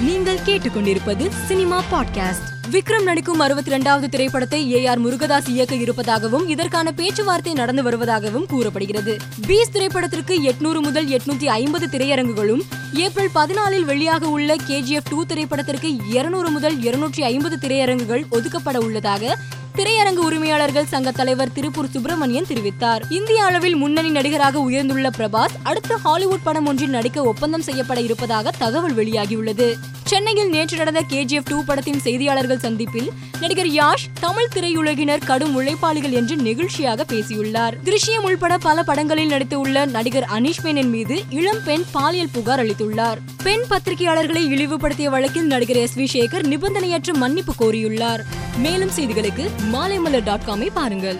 நீங்கள் கேட்டுக்கொண்டிருப்பது cinema podcast. Vikram நடிக்கும் அறுபத்தி இரண்டாவது திரைப்படத்தை ஏ ஆர் முருகதாஸ் இயக்க இருப்பதாகவும் இதற்கான பேச்சுவார்த்தை நடந்து வருவதாகவும் கூறப்படுகிறது. பீஸ் திரைப்படத்திற்கு எட்நூறு முதல் எட்நூத்தி ஐம்பது திரையரங்குகளும் ஏப்ரல் பதினாலில் வெளியாக உள்ள கேஜிஎஃப் டூ திரைப்படத்திற்கு இருநூறு முதல் இருநூற்றி ஐம்பது திரையரங்குகள் ஒதுக்கப்பட உள்ளதாக திரையரங்கு உரிமையாளர்கள் சங்க தலைவர் திருப்பூர் சுப்பிரமணியன் தெரிவித்தார். இந்திய அளவில் முன்னணி நடிகராக உயர்ந்துள்ள பிரபாஸ் அடுத்த ஹாலிவுட் படம் ஒன்றில் நடிக்க ஒப்பந்தம் செய்யப்பட இருப்பதாக தகவல் வெளியாகியுள்ளது. சென்னையில் நேற்று நடந்த கேஜிஎஃப் டூ படத்தின் செய்தியாளர்கள் சந்திப்பில் நடிகர் யாஷ் தமிழ் திரையுலகினர் கடும் உழைப்பாளிகள் என்று நெகிழ்ச்சியாக பேசியுள்ளார். திருஷ்யம் உள்பட பல படங்களில் நடித்துள்ள நடிகர் அனீஷ் மேனன் மீது இளம் பெண் பாலியல் புகார் அளித்துள்ளார். பெண் பத்திரிகையாளர்களை இழிவுபடுத்திய வழக்கில் நடிகர் எஸ் வி சேகர் நிபந்தனையற்ற மன்னிப்பு கோரியுள்ளார். மேலும் செய்திகளுக்கு மாலைமலர் டாட் காமை பாருங்கள்.